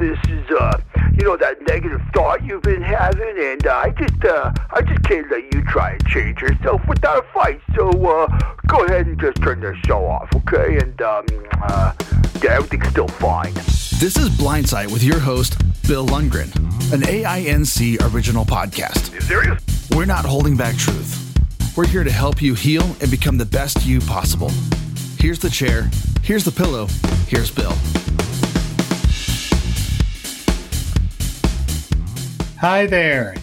this is, uh, you know, that negative thought you've been having, and uh, I just, uh, I just can't let you try and change yourself without a fight. So, uh, go ahead and just turn the show off, okay? And, um, uh, yeah, everything's still fine. This is Blindsight with your host, Bill Lundgren, an AINC original podcast. You serious? We're not holding back truth. We're here to help you heal and become the best you possible. Here's the chair. Here's the pillow. Here's Bill. Hi there.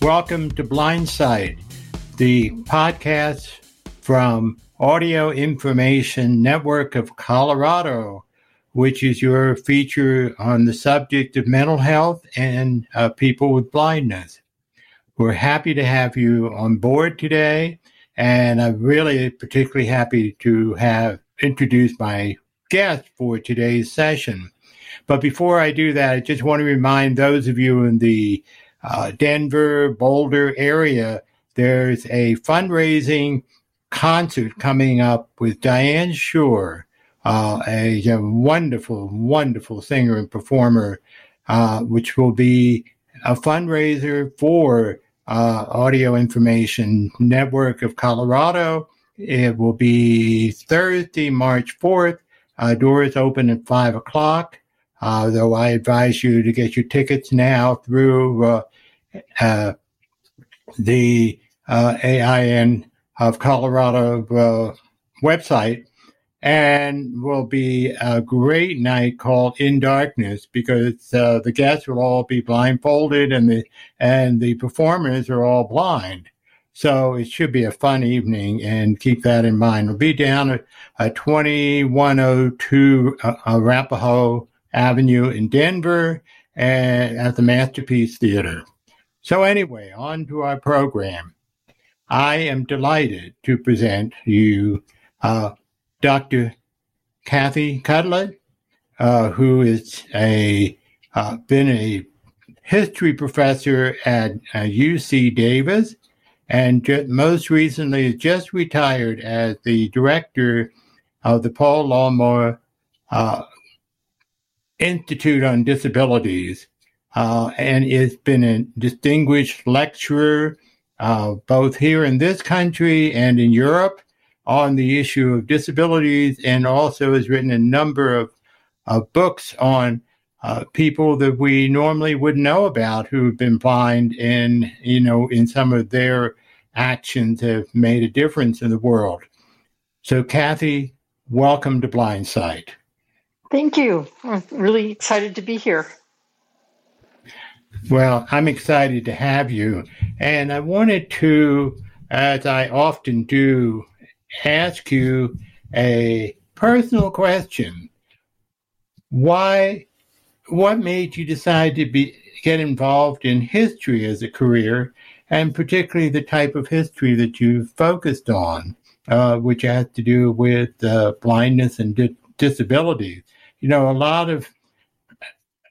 Welcome to Blindsight, the podcast from Audio Information Network of Colorado, which is your feature on the subject of mental health and uh, people with blindness. We're happy to have you on board today, and I'm really particularly happy to have introduced my guest for today's session. But before I do that, I just want to remind those of you in the uh, Denver, Boulder area, there's a fundraising concert coming up with Diane Schuur, uh, a, a, wonderful, wonderful singer and performer, uh, which will be a fundraiser for uh, Audio Information Network of Colorado. It will be Thursday, March 4th. Uh, doors open at 5 o'clock. Uh, though I advise you to get your tickets now through uh, uh, the uh, AIN of Colorado uh, website. And will be a great night called In Darkness because uh, the guests will all be blindfolded and the and the performers are all blind. So it should be a fun evening, and keep that in mind. We'll be down at, at 2102 uh, Arapahoe Avenue in Denver and at the Masterpiece Theater. So, anyway, on to our program. I am delighted to present you uh, Dr. Kathy Kudlick, uh, who is a uh, been a history professor at UC uh, Davis, and most recently just retired as the director of the Paul Longmore uh, Institute on Disabilities uh, and has been a distinguished lecturer uh, both here in this country and in Europe on the issue of disabilities, and also has written a number of, books on uh, people that we normally wouldn't know about who have been blind and, you know, in some of their actions have made a difference in the world. So, Kathy, welcome to Blindsight. Thank you. I'm really excited to be here. Well, I'm excited to have you. And I wanted to, as I often do, ask you a personal question. Why, what made you decide to be, get involved in history as a career, and particularly the type of history that you've focused on, uh, which has to do with uh, blindness and di- disabilities? You know, a lot of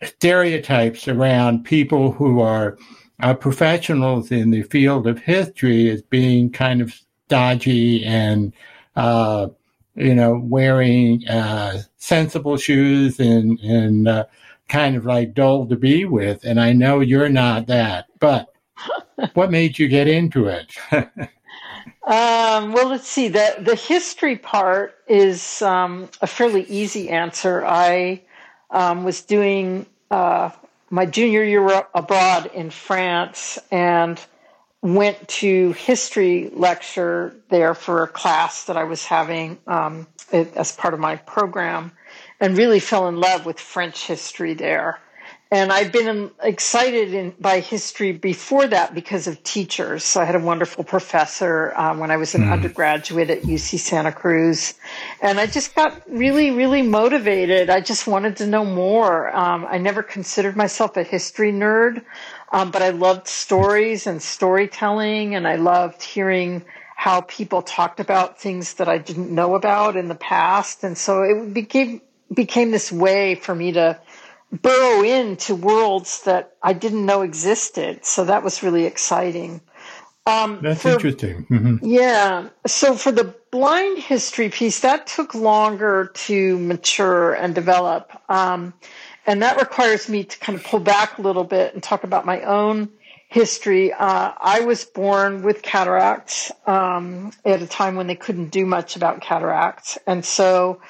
stereotypes around people who are uh, professionals in the field of history as being kind of dodgy and, uh, you know, wearing uh, sensible shoes and, and uh, kind of like dull to be with. And I know you're not that, but what made you get into it? Um, well, let's see. The the history part is um, a fairly easy answer. I um, was doing uh, my junior year abroad in France and went to history lecture there for a class that I was having um, as part of my program, and really fell in love with French history there. And I've been excited in, by history before that because of teachers. So I had a wonderful professor uh, when I was an mm. undergraduate at UC Santa Cruz. And I just got really, really motivated. I just wanted to know more. Um, I never considered myself a history nerd, um, but I loved stories and storytelling, and I loved hearing how people talked about things that I didn't know about in the past. And so it became became this way for me to burrow into worlds that I didn't know existed. So that was really exciting. Um, That's for, interesting. Mm-hmm. Yeah. So for the blind history piece, that took longer to mature and develop. Um, and that requires me to kind of pull back a little bit and talk about my own history. Uh, I was born with cataracts um, at a time when they couldn't do much about cataracts, and so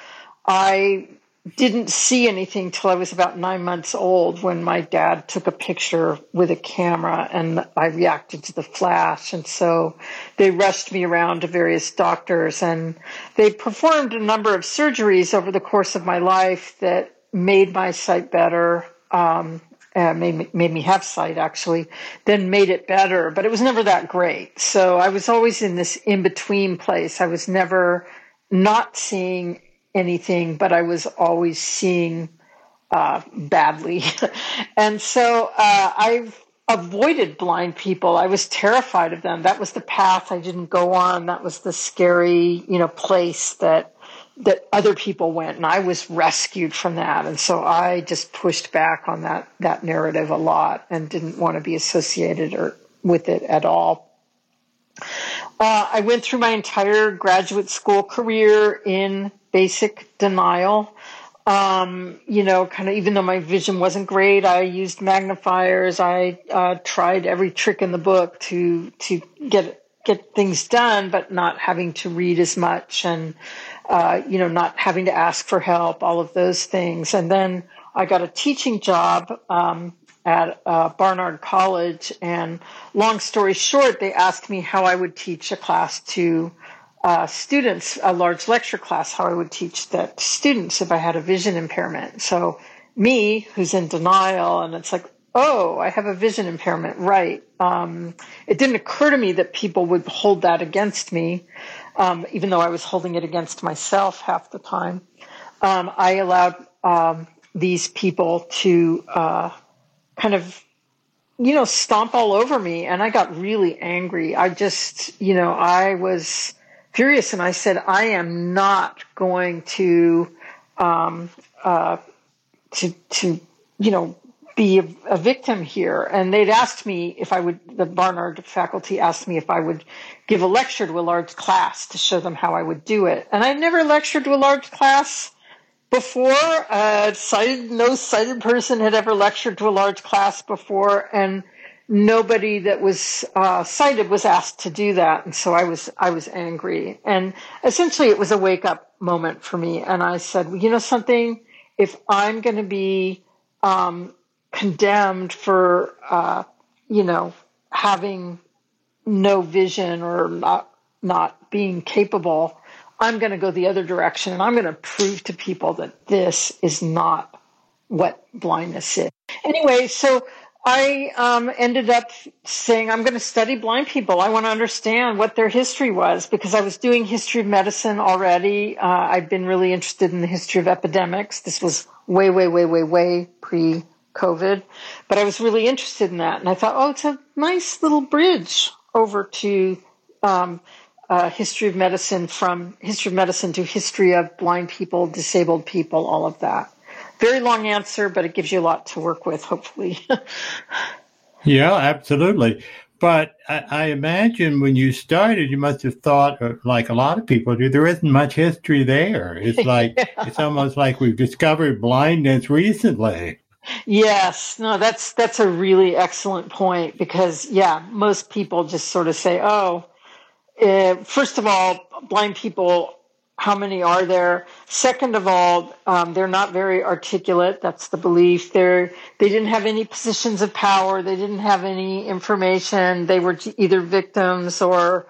I didn't see anything till I was about nine months old when my dad took a picture with a camera and I reacted to the flash. And so they rushed me around to various doctors and they performed a number of surgeries over the course of my life that made my sight better. Um, uh, made, made me have sight actually, then made it better, but it was never that great. So I was always in this in between place. I was never not seeing anything, but I was always seeing uh, badly. and so uh, I've avoided blind people. I was terrified of them. That was the path I didn't go on. That was the scary, you know, place that that other people went and I was rescued from that. And so I just pushed back on that that narrative a lot and didn't want to be associated or with it at all. Uh, I went through my entire graduate school career in basic denial. Um, you know, kind of even though my vision wasn't great, I used magnifiers. I uh, tried every trick in the book to to get get things done, but not having to read as much and uh, you know not having to ask for help. All of those things, and then I got a teaching job um, at uh, Barnard College. And long story short, they asked me how I would teach a class to uh, students a large lecture class how I would teach that students if I had a vision impairment. So me, who's in denial, and it's like, oh, I have a vision impairment, right? Um, it didn't occur to me that people would hold that against me, um, even though I was holding it against myself half the time. Um, I allowed um, these people to uh, kind of you know, stomp all over me. And I got really angry. I just, you know, I was furious and I said, I am not going to, um, uh, to, to, you know, be a, a, victim here. And they'd asked me if I would, the Barnard faculty asked me if I would give a lecture to a large class to show them how I would do it. And I'd never lectured to a large class before. Uh, sighted, no sighted person had ever lectured to a large class before. And nobody that was uh, sighted was asked to do that, and so I was I was angry, and essentially it was a wake up moment for me. And I said, well, you know something, if I'm going to be um, condemned for uh, you know having no vision or not not being capable, I'm going to go the other direction, and I'm going to prove to people that this is not what blindness is. Anyway, so I um, ended up saying, I'm going to study blind people. I want to understand what their history was because I was doing history of medicine already. Uh, I'd been really interested in the history of epidemics. This was way, way, way, way, way pre COVID. But I was really interested in that. And I thought, oh, it's a nice little bridge over to um, uh, history of medicine from history of medicine to history of blind people, disabled people, all of that. Very long answer, but it gives you a lot to work with, hopefully. yeah, absolutely. But I, I, imagine when you started, you must have thought, uh, like a lot of people do, there isn't much history there. It's like, yeah. it's almost like we've discovered blindness recently. Yes, no, that's that's a really excellent point because yeah, most people just sort of say, "Oh, uh, first of all, blind people how many are there? Second of all, um, they're not very articulate. That's the belief. They're, they didn't have any positions of power. They didn't have any information. They were either victims or,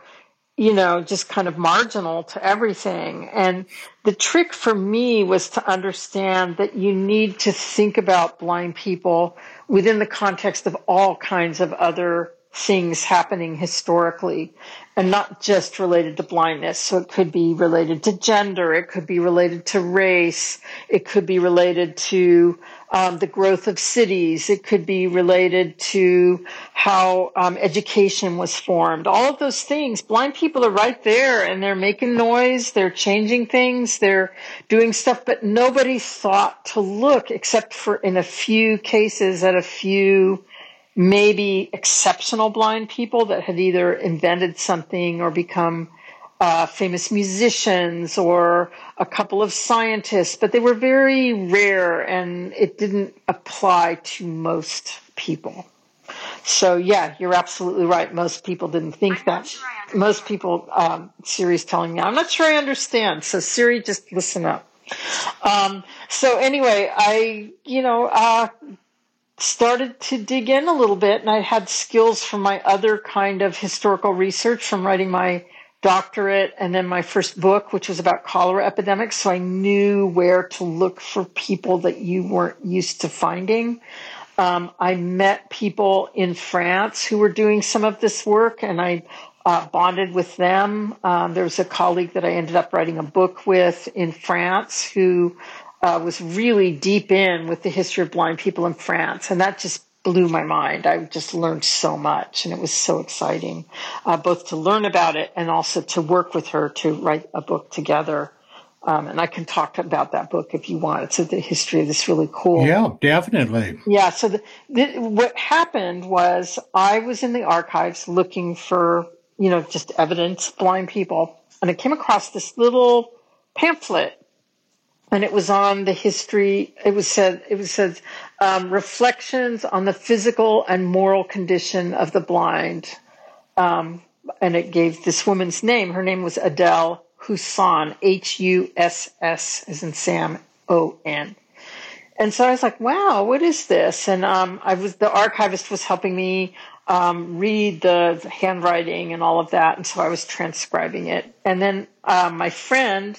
you know, just kind of marginal to everything. And the trick for me was to understand that you need to think about blind people within the context of all kinds of other things happening historically and not just related to blindness. So it could be related to gender, it could be related to race, it could be related to um, the growth of cities, it could be related to how um, education was formed. All of those things, blind people are right there and they're making noise, they're changing things, they're doing stuff, but nobody thought to look except for in a few cases at a few maybe exceptional blind people that had either invented something or become uh, famous musicians or a couple of scientists, but they were very rare and it didn't apply to most people. So yeah, you're absolutely right. Most people didn't think that. Sure Most people, um, Siri's telling me, I'm not sure I understand. So Siri, just listen up. Um, so anyway, I, you know, uh, started to dig in a little bit and I had skills from my other kind of historical research from writing my doctorate and then my first book, which was about cholera epidemics. So I knew where to look for people that you weren't used to finding. Um, I met people in France who were doing some of this work and I uh, bonded with them. Um, there was a colleague that I ended up writing a book with in France who uh, was really deep in with the history of blind people in France, and that just blew my mind. I just learned so much, and it was so exciting, uh, both to learn about it and also to work with her to write a book together. Um, and I can talk about that book if you want. It's the history of this really cool. Yeah, definitely. Yeah. So the, the, what happened was I was in the archives looking for, you know, just evidence blind people, and I came across this little pamphlet and it was on the history. It was said, it was said, um, reflections on the physical and moral condition of the blind. Um, and it gave this woman's name. Her name was Adele Husson, H U S S, as in Sam, O N. And so I was like, wow, what is this? And um, I was the archivist was helping me um, read the handwriting and all of that, and so I was transcribing it. And then uh, my friend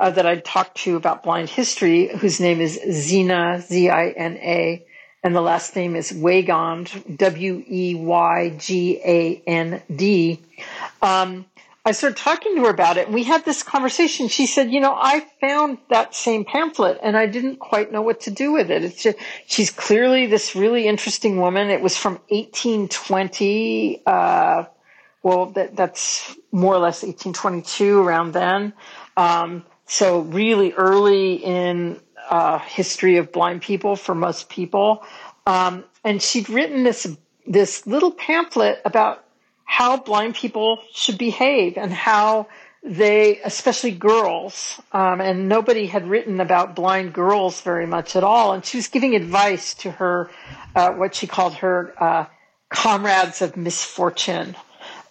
uh, that I talked to about blind history, whose name is Zina, Z I N A, and the last name is Weygand, W E Y G A N D. Um, I started talking to her about it, and we had this conversation. She said, "You know, I found that same pamphlet, and I didn't quite know what to do with it. It's just, she's clearly this really interesting woman. It was from 1820. Uh, well, that, that's more or less 1822, around then. Um, so really early in uh, history of blind people for most people, um, and she'd written this this little pamphlet about how blind people should behave and how they, especially girls, um, and nobody had written about blind girls very much at all. And she was giving advice to her, uh, what she called her uh, comrades of misfortune.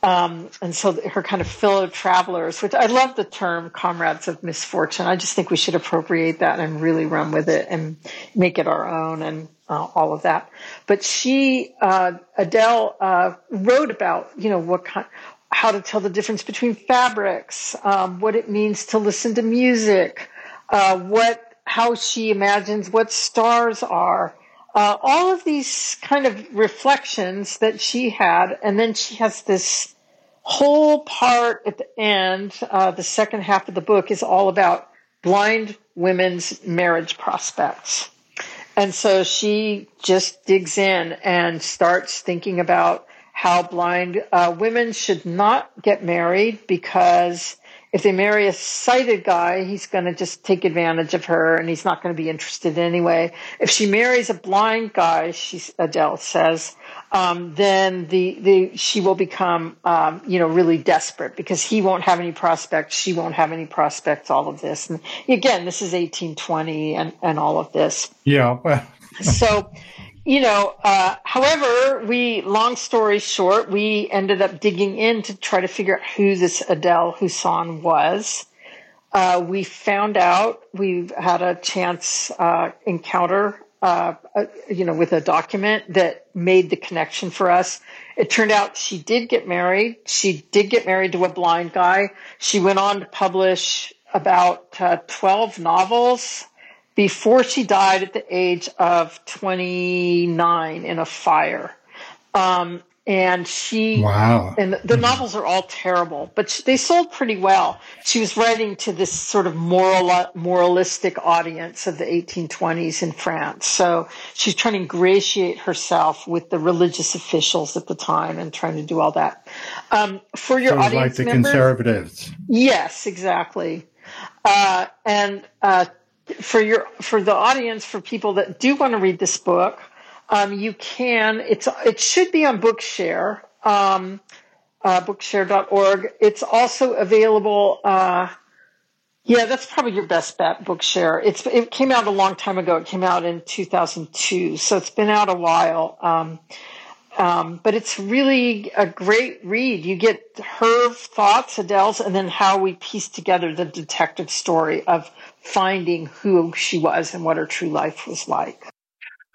Um, and so her kind of fellow travelers, which I love the term comrades of misfortune. I just think we should appropriate that and really run with it and make it our own and uh, all of that. But she, uh, Adele, uh, wrote about, you know, what kind, how to tell the difference between fabrics, um, what it means to listen to music, uh, what, how she imagines what stars are, uh, all of these kind of reflections that she had, and then she has this whole part at the end. Uh, the second half of the book is all about blind women's marriage prospects, and so she just digs in and starts thinking about how blind uh, women should not get married because if they marry a sighted guy, he's going to just take advantage of her and he's not going to be interested anyway. If she marries a blind guy, she, Adele says, um, then the, the, she will become, um, you know, really desperate because he won't have any prospects. She won't have any prospects, all of this. And again, this is 1820 and, and all of this. Yeah. so, you know, uh, however, we, long story short, we ended up digging in to try to figure out who this Adele Husson was. Uh, we found out we've had a chance uh, encounter, uh, uh, you know, with a document that made the connection for us. It turned out she did get married. She did get married to a blind guy. She went on to publish about uh, 12 novels before she died at the age of 29 in a fire. Um, and she wow. and the novels are all terrible but she, they sold pretty well. She was writing to this sort of moral moralistic audience of the 1820s in france. So she's trying to ingratiate herself with the religious officials at the time and trying to do all that. Um, for your so audience like the members, conservatives. yes exactly. Uh, and uh, for your for the audience for people that do want to read this book um, you can it's it should be on bookshare um, uh, bookshare.org. It's also available. Uh, yeah, that's probably your best bet, Bookshare. It's it came out a long time ago. It came out in 2002, so it's been out a while. Um, um, but it's really a great read. You get her thoughts, Adele's, and then how we piece together the detective story of finding who she was and what her true life was like.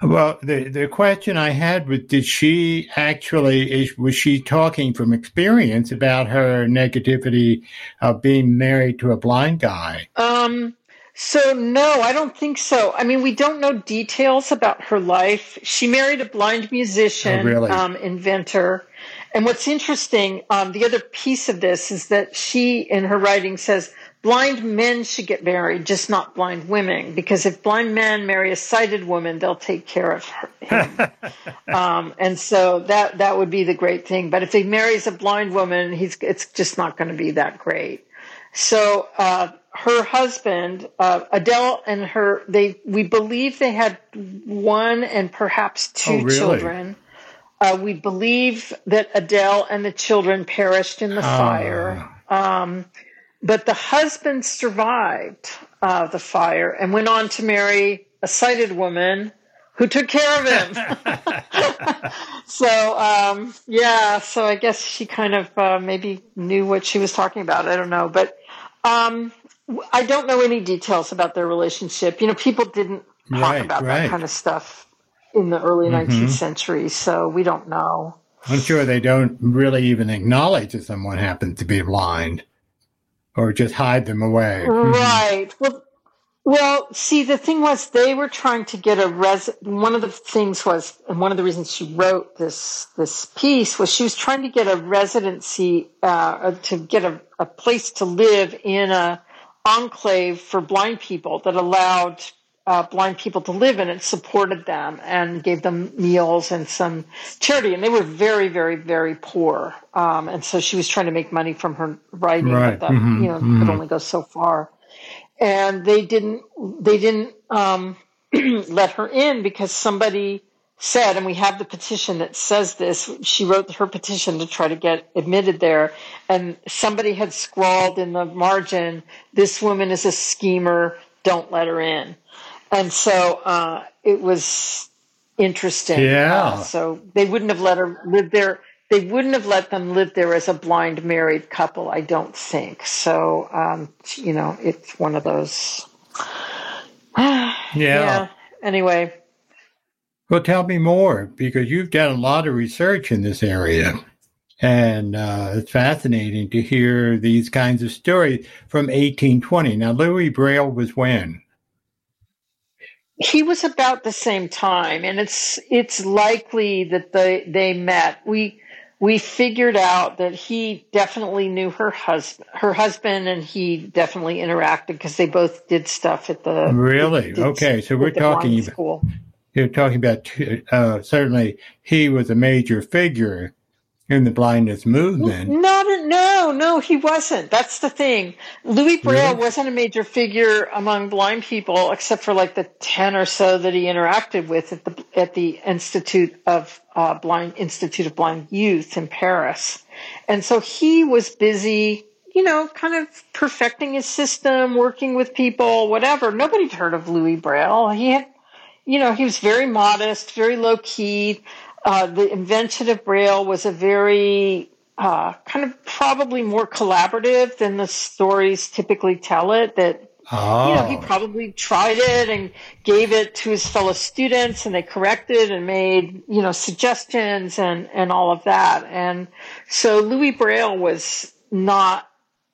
Well, the the question I had was, did she actually is was she talking from experience about her negativity of being married to a blind guy? Um. So no, I don't think so. I mean, we don't know details about her life. She married a blind musician, oh, really? um, inventor. And what's interesting, um, the other piece of this is that she, in her writing, says blind men should get married, just not blind women, because if blind men marry a sighted woman, they'll take care of him. um, and so that that would be the great thing. But if he marries a blind woman, he's it's just not going to be that great. So uh, her husband, uh, Adele, and her they we believe they had one and perhaps two oh, really? children. Uh, we believe that Adele and the children perished in the Ah. fire. Um, but the husband survived uh, the fire and went on to marry a sighted woman who took care of him. so, um, yeah, so I guess she kind of uh, maybe knew what she was talking about. I don't know. But um, I don't know any details about their relationship. You know, people didn't talk Right, about right. that kind of stuff in the early Mhm. 19th century, so we don't know. I'm sure they don't really even acknowledge that someone happened to be blind, or just hide them away. Right. Well, well, see, the thing was, they were trying to get a res. One of the things was, and one of the reasons she wrote this this piece was she was trying to get a residency, uh, to get a, a place to live in a enclave for blind people that allowed uh, blind people to live in it, supported them, and gave them meals and some charity. And they were very, very, very poor. Um, and so she was trying to make money from her writing, Right. but that Mhm. you know Mhm. could only go so far. And they didn't, they didn't um, let her in because somebody said, and we have the petition that says this. She wrote her petition to try to get admitted there, and somebody had scrawled in the margin, "This woman is a schemer. Don't let her in." And so uh, it was interesting. Yeah. Uh, so they wouldn't have let her live there. They wouldn't have let them live there as a blind married couple, I don't think. So, um, you know, it's one of those. Yeah. Anyway, Well, tell me more because you've done a lot of research in this area. And uh, it's fascinating to hear these kinds of stories from 1820. Now, Louis Braille was when? He was about the same time, and it's it's likely that they they met. We we figured out that he definitely knew her husband, her husband, and he definitely interacted because they both did stuff at the Really? did Okay, so we're talking school. you're talking about uh, certainly he was a major figure in the blindness movement. Not a, no, no, he wasn't. That's the thing. Louis Braille Really? wasn't a major figure among blind people, except for like the ten or so that he interacted with at the at the Institute of uh, Blind Institute of Blind Youth in Paris, and so he was busy. You know, kind of perfecting his system, working with people, whatever. Nobody'd heard of Louis Braille. He had, you know, he was very modest, very low key. Uh, the invention of Braille was a very uh, kind of probably more collaborative than the stories typically tell it. That Oh, you know he probably tried it and gave it to his fellow students, and they corrected and made you know suggestions and and all of that. And so Louis Braille was not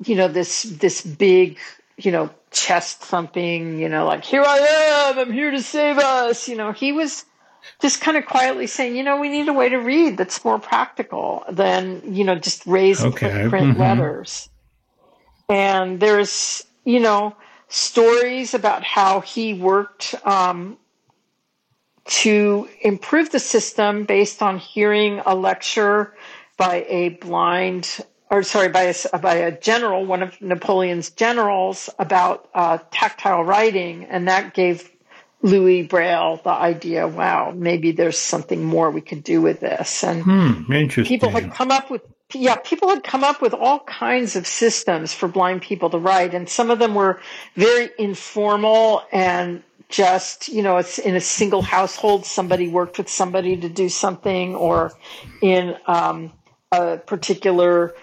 you know this this big you know chest thumping you know like here I am I'm here to save us you know he was just kind of quietly saying, you know, we need a way to read that's more practical than, you know, just raised Okay. print Mhm. letters. And there's, you know, stories about how he worked um, to improve the system based on hearing a lecture by a blind, or sorry, by a, by a general, one of Napoleon's generals, about uh, tactile writing, and that gave Louis Braille the idea, wow, maybe there's something more we could do with this. And hmm, interesting. people had come up with yeah, people had come up with all kinds of systems for blind people to write, and some of them were very informal and just, you know, it's in a single household, somebody worked with somebody to do something, or in um, a particular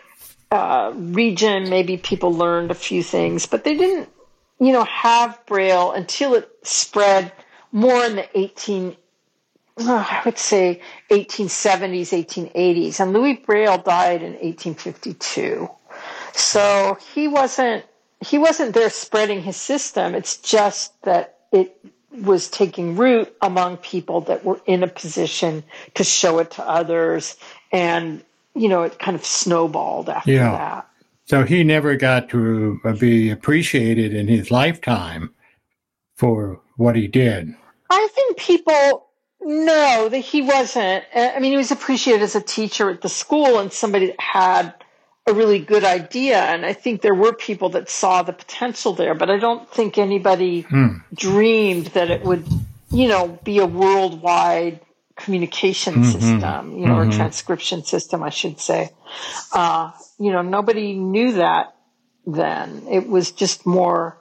uh, region, maybe people learned a few things, but they didn't, you know, have Braille until it spread more in the 18, uh, I would say 1870s, 1880s. And Louis Braille died in 1852. So he wasn't, he wasn't there spreading his system. It's just that it was taking root among people that were in a position to show it to others. And, you know, it kind of snowballed after yeah. that. So he never got to be appreciated in his lifetime for what he did. I think people no, that he wasn't. I mean, he was appreciated as a teacher at the school and somebody that had a really good idea. And I think there were people that saw the potential there, but I don't think anybody hmm. dreamed that it would, you know, be a worldwide communication mm-hmm. system, you know, mm-hmm. or transcription system, I should say. Uh, you know, nobody knew that then. It was just more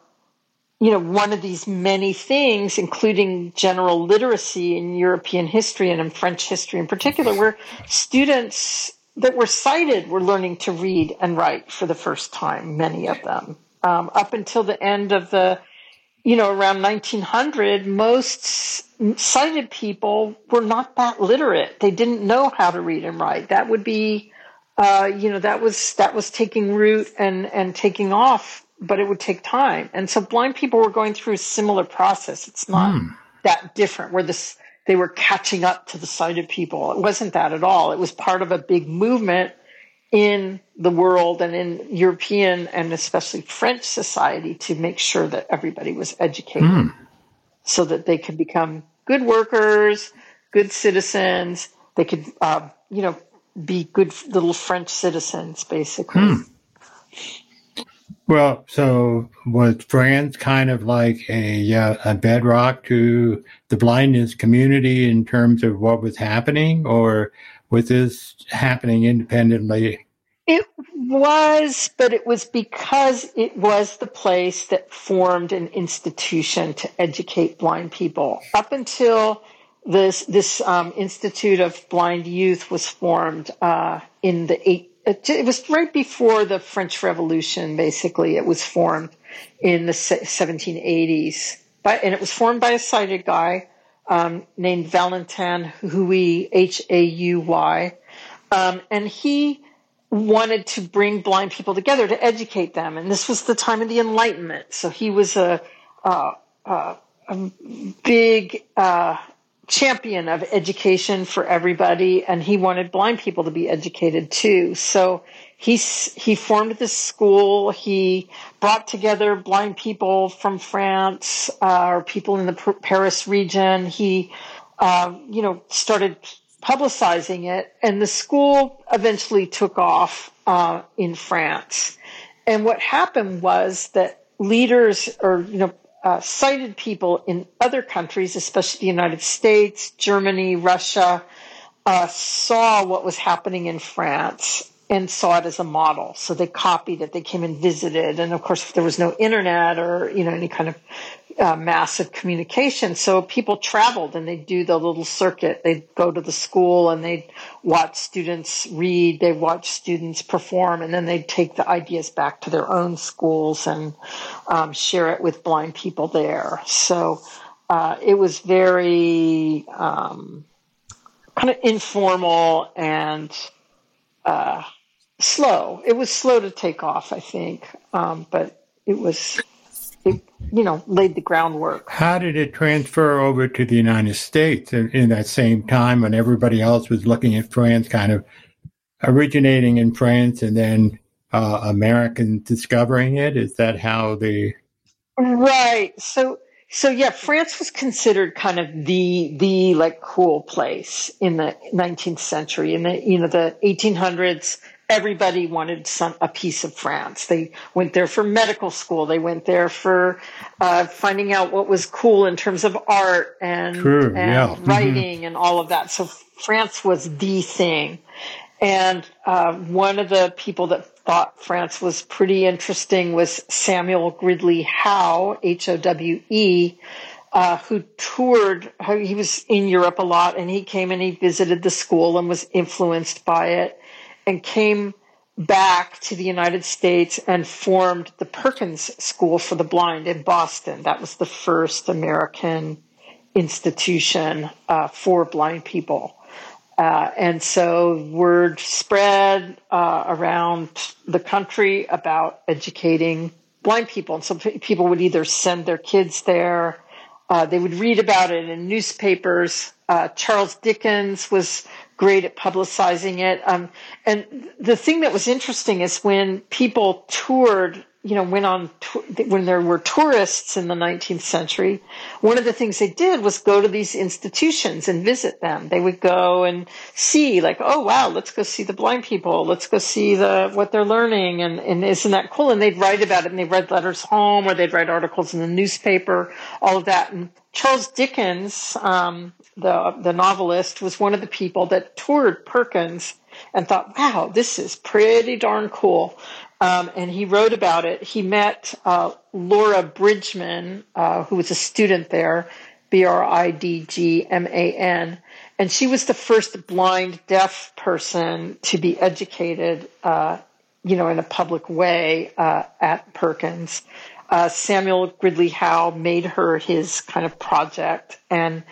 you know, one of these many things, including general literacy in European history and in French history in particular, where students that were sighted were learning to read and write for the first time, many of them. Um, up until the end of the, you know, around 1900, most sighted people were not that literate. They didn't know how to read and write. That would be, uh, you know, that was, that was taking root and, and taking off but it would take time. And so blind people were going through a similar process. It's not mm. that different where this, they were catching up to the sighted people. It wasn't that at all. It was part of a big movement in the world and in European and especially French society to make sure that everybody was educated mm. so that they could become good workers, good citizens. They could, uh, you know, be good little French citizens, basically. Mm. Well, so was France kind of like a, uh, a bedrock to the blindness community in terms of what was happening, or was this happening independently? It was, but it was because it was the place that formed an institution to educate blind people. Up until this, this um, Institute of Blind Youth was formed uh, in the eight, it was right before the French Revolution, basically. It was formed in the 1780s. But, and it was formed by a sighted guy um, named Valentin Hauy, H A U Y. Um, and he wanted to bring blind people together to educate them. And this was the time of the Enlightenment. So he was a, a, a, a big uh, champion of education for everybody and he wanted blind people to be educated too. So he, he formed this school. He brought together blind people from France, uh, or people in the Paris region. He, uh, you know, started publicizing it and the school eventually took off, uh, in France. And what happened was that leaders or, you know, uh, sighted people in other countries, especially the United States, Germany, Russia, uh, saw what was happening in France and saw it as a model. So they copied it. They came and visited. And of course, if there was no internet or, you know, any kind of uh, massive communication. So people traveled and they'd do the little circuit. They'd go to the school and they'd watch students read. They'd watch students perform and then they'd take the ideas back to their own schools and um, share it with blind people there. So uh, it was very um, kind of informal and uh, slow. It was slow to take off, I think, um, but it was it, you know, laid the groundwork. How did it transfer over to the United States in, in that same time when everybody else was looking at France, kind of originating in France and then uh, Americans discovering it? Is that how the right? So, so yeah, France was considered kind of the the like cool place in the 19th century. In the you know the 1800s, everybody wanted some a piece of France. They went there for medical school. They went there for uh, finding out what was cool in terms of art and, True, and yeah. Mm-hmm. writing and all of that. So France was the thing. And uh, one of the people that thought France was pretty interesting was Samuel Gridley Howe, H O W E, uh, who toured. He was in Europe a lot, and he came and he visited the school and was influenced by it, and came back to the United States and formed the Perkins School for the Blind in Boston. That was the first American institution uh, for blind people. Uh, and so word spread uh, around the country about educating blind people. And so people would either send their kids there, uh, they would read about it in newspapers. Uh, Charles Dickens was great at publicizing it. Um, and the thing that was interesting is when people toured you know, went on when there were tourists in the 19th century. One of the things they did was go to these institutions and visit them. They would go and see, like, oh wow, let's go see the blind people. Let's go see the what they're learning, and and isn't that cool? And they'd write about it, and they'd write letters home, or they'd write articles in the newspaper, all of that. And Charles Dickens, um, the the novelist, was one of the people that toured Perkins and thought, wow, this is pretty darn cool. Um, and he wrote about it. He met uh, Laura Bridgman, uh, who was a student there, B R I D G M A N, and she was the first blind deaf person to be educated, uh, you know, in a public way uh, at Perkins. Uh, Samuel Gridley Howe made her his kind of project, and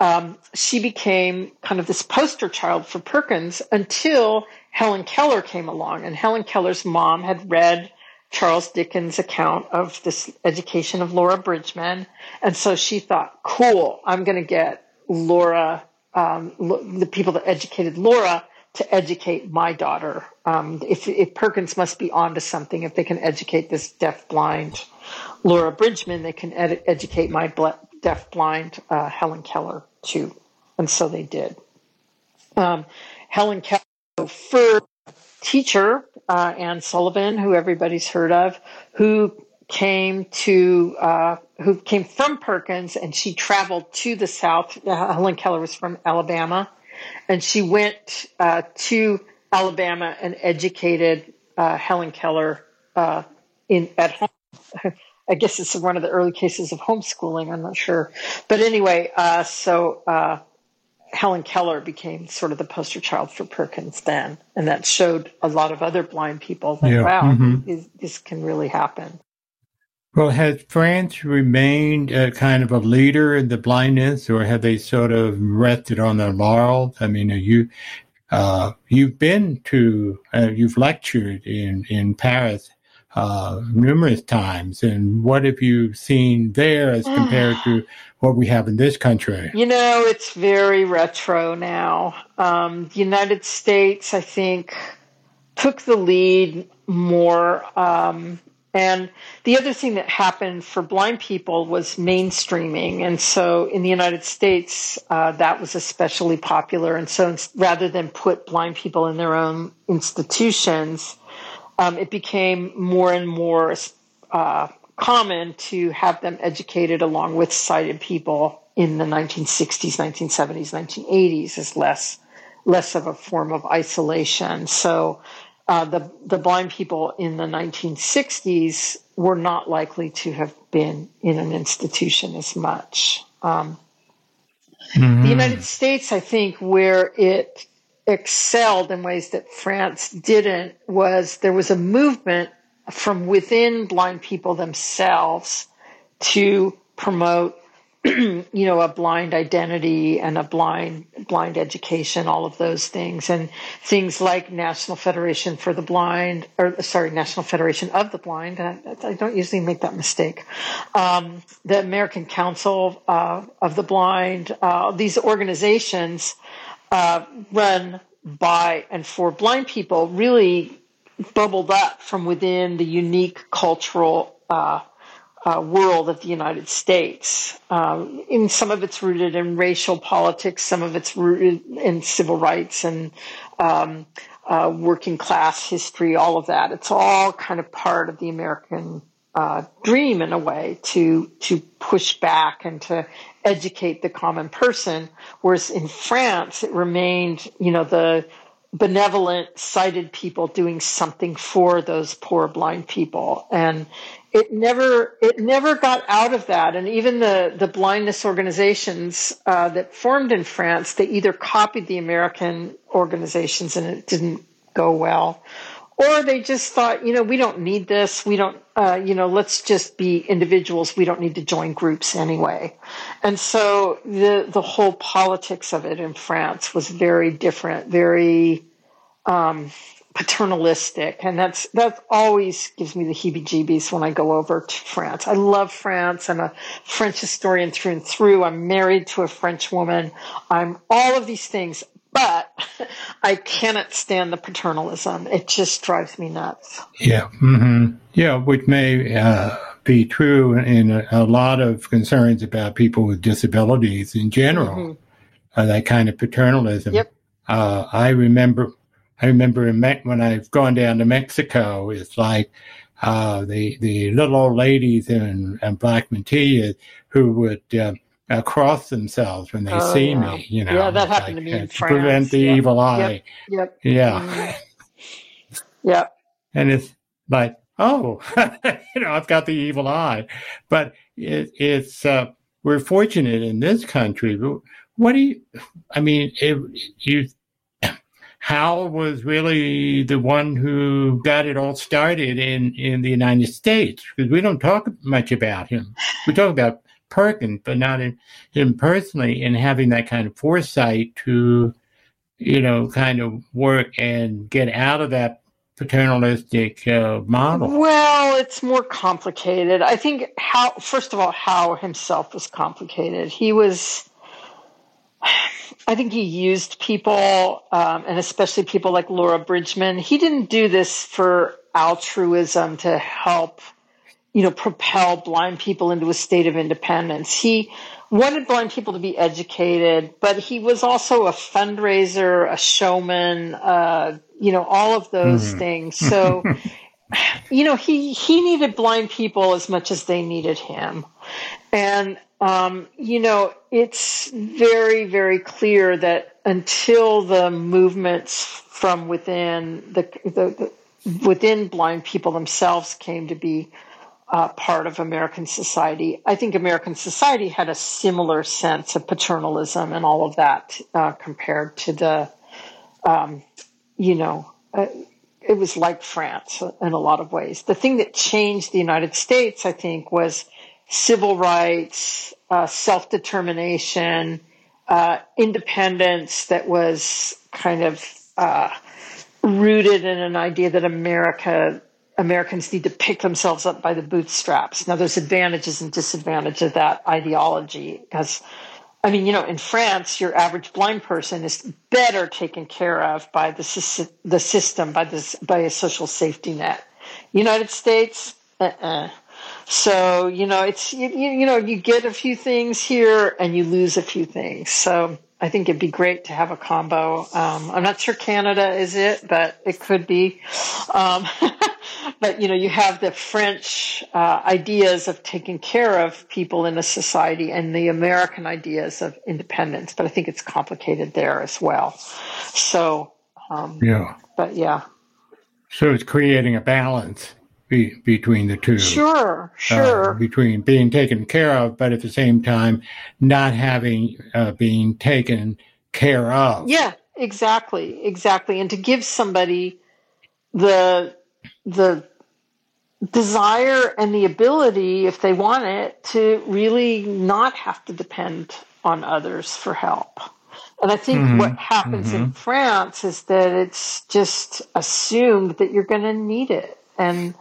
um, she became kind of this poster child for Perkins until Helen Keller came along, and Helen Keller's mom had read Charles Dickens' account of this education of Laura Bridgman, and so she thought, "Cool, I'm going to get Laura, um, the people that educated Laura." To educate my daughter, um, if, if Perkins must be onto something, if they can educate this deaf blind Laura Bridgman, they can ed- educate my deaf blind uh, Helen Keller too, and so they did. Um, Helen Keller first teacher, uh, Anne Sullivan, who everybody's heard of, who came to uh, who came from Perkins, and she traveled to the South. Uh, Helen Keller was from Alabama, and she went uh, to Alabama and educated uh, Helen Keller uh, in at home. I guess it's one of the early cases of homeschooling. I'm not sure, but anyway, so Helen Keller became sort of the poster child for Perkins then, and that showed a lot of other blind people that yeah. wow, mm-hmm. this, this, can really happen. Well, has France remained a kind of a leader in the blindness, or have they sort of rested on their laurels? I mean, you uh, you've been to uh, you've lectured in in Paris uh, numerous times. And what have you seen there as compared to what we have in this country? You know, it's very retro now. Um, the United States, I think, took the lead more. Um, and the other thing that happened for blind people was mainstreaming. And so in the United States, uh, that was especially popular. And so rather than put blind people in their own institutions, um, it became more and more uh, common to have them educated along with sighted people in the 1960s, 1970s, 1980s as less less of a form of isolation. So uh, the the blind people in the 1960s were not likely to have been in an institution as much. Um, mm-hmm. The United States, I think, where it excelled in ways that France didn't was there was a movement from within blind people themselves to promote you know a blind identity and a blind blind education all of those things. And things like national federation for the blind or sorry national federation of the blind i, I don't usually make that mistake um, the american council uh, of the blind uh, these organizations uh, run by and for blind people really bubbled up from within the unique cultural uh, uh, world of the United States. Um, in some of it's rooted in racial politics, some of it's rooted in civil rights and um, uh, working class history, all of that. It's all kind of part of the American uh, dream in a way to to push back and to educate the common person. Whereas in France, it remained, you know, the benevolent sighted people doing something for those poor blind people. And it never it never got out of that. And even the the blindness organizations uh, that formed in france they either copied the american organizations and it didn't go well or they just thought you know we don't need this we don't uh, you know let's just be individuals we don't need to join groups anyway and so the the whole politics of it in france was very different very um, paternalistic, and that's that always gives me the heebie-jeebies when I go over to France. I love France. I'm a French historian through and through. I'm married to a French woman. I'm all of these things, but I cannot stand the paternalism. It just drives me nuts. Yeah, mm-hmm. yeah, which may uh, be true in a, a, lot of concerns about people with disabilities in general. Mm-hmm. Uh, that kind of paternalism. Yep. Uh, I remember I remember in Me- when I've gone down to Mexico, it's like uh, the the little old ladies in, in black mantilla who would uh, uh, cross themselves when they oh, see yeah. me. You know, yeah, that happened like, to me in to France. prevent the yep. evil eye. Yep. yep. Yeah. Yep. And it's like, oh, you know, I've got the evil eye, but it, it's uh, we're fortunate in this country. What do you? I mean, it, you Howe was really the one who got it all started in, in the United States because we don't talk much about him. We talk about Perkins, but not in, him personally and having that kind of foresight to, you know, kind of work and get out of that paternalistic uh, model? Well, it's more complicated. I think Howe first of all, Howe himself was complicated. He was I think he used people, um, and especially people like Laura Bridgman. He didn't do this for altruism to help, you know, propel blind people into a state of independence. He wanted blind people to be educated, but he was also a fundraiser, a showman, uh, you know, all of those mm. things. So, you know, he he needed blind people as much as they needed him, and um, you know, it's very, very clear that until the movements from within the, the, the within blind people themselves came to be uh, part of American society, I think American society had a similar sense of paternalism and all of that uh, compared to the, um, you know. Uh, it was like France in a lot of ways. The thing that changed the United States, I think, was civil rights, uh, self determination, uh, independence that was kind of uh, rooted in an idea that America Americans need to pick themselves up by the bootstraps. Now, there's advantages and disadvantages of that ideology because. I mean, you know, in France, your average blind person is better taken care of by the the system, by this by a social safety net. United States, uh-uh. So, you know, it's, you, you know, you get a few things here and you lose a few things. So I think it'd be great to have a combo. Um, I'm not sure Canada is it, but it could be. Um, but, you know, you have the French uh, ideas of taking care of people in a society and the American ideas of independence. But I think it's complicated there as well. So, um, yeah. But yeah. So it's creating a balance be, between the two. Sure, sure. Uh, between being taken care of, but at the same time not having uh, being taken care of. Yeah, exactly, exactly. And to give somebody the the desire and the ability, if they want it, to really not have to depend on others for help. And I think mm-hmm. what happens mm-hmm. in France is that it's just assumed that you're going to need it and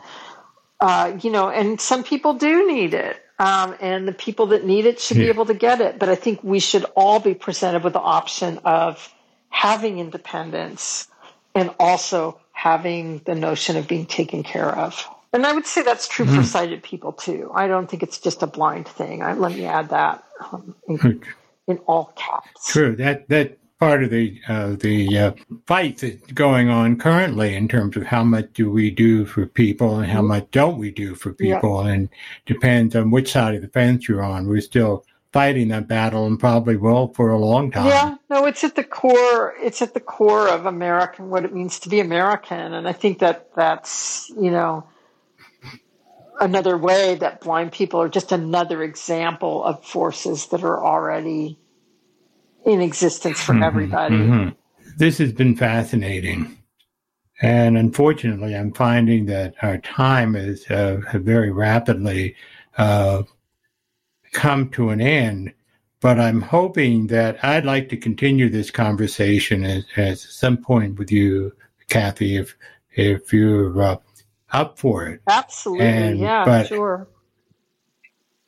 uh, you know, and some people do need it. Um, and the people that need it should yeah. be able to get it. But I think we should all be presented with the option of having independence and also having the notion of being taken care of. And I would say that's true mm-hmm. for sighted people too. I don't think it's just a blind thing. I, let me add that um, in, in, all caps. True. That that part of the uh, the uh, fight that's going on currently in terms of how much do we do for people and how mm-hmm. much don't we do for people, yeah. and depends on which side of the fence you're on. We're still fighting that battle and probably will for a long time. Yeah, no, it's at the core. It's at the core of American, what it means to be American, and I think that that's you know another way that blind people are just another example of forces that are already in existence for mm-hmm, everybody. Mm-hmm. This has been fascinating. And unfortunately, I'm finding that our time is uh, very rapidly uh, come to an end. But I'm hoping that I'd like to continue this conversation at, at some point with you, Kathy, if if you're uh, up for it. Absolutely, and, yeah, but, sure.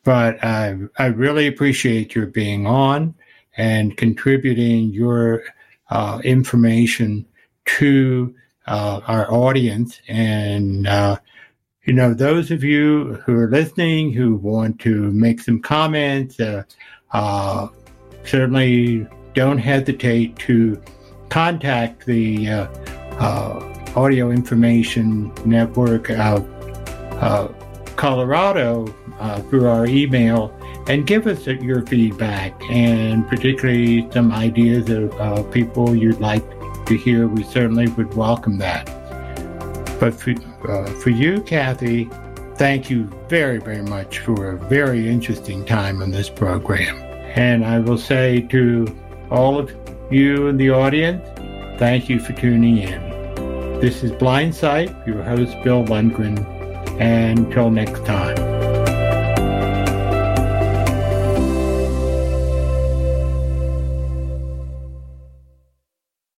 But I I really appreciate your being on and contributing your uh, information to uh, our audience. And, uh, you know, those of you who are listening who want to make some comments, uh, uh, certainly don't hesitate to contact the uh, Audio Information Network of Colorado through our email and give us your feedback and particularly some ideas of uh, people you'd like to hear. We certainly would welcome that. But for, uh, for you, Kathy, thank you very, very much for a very interesting time on this program. And I will say to all of you in the audience, thank you for tuning in. This is Blindsight, your host, Bill Lundgren, and until next time.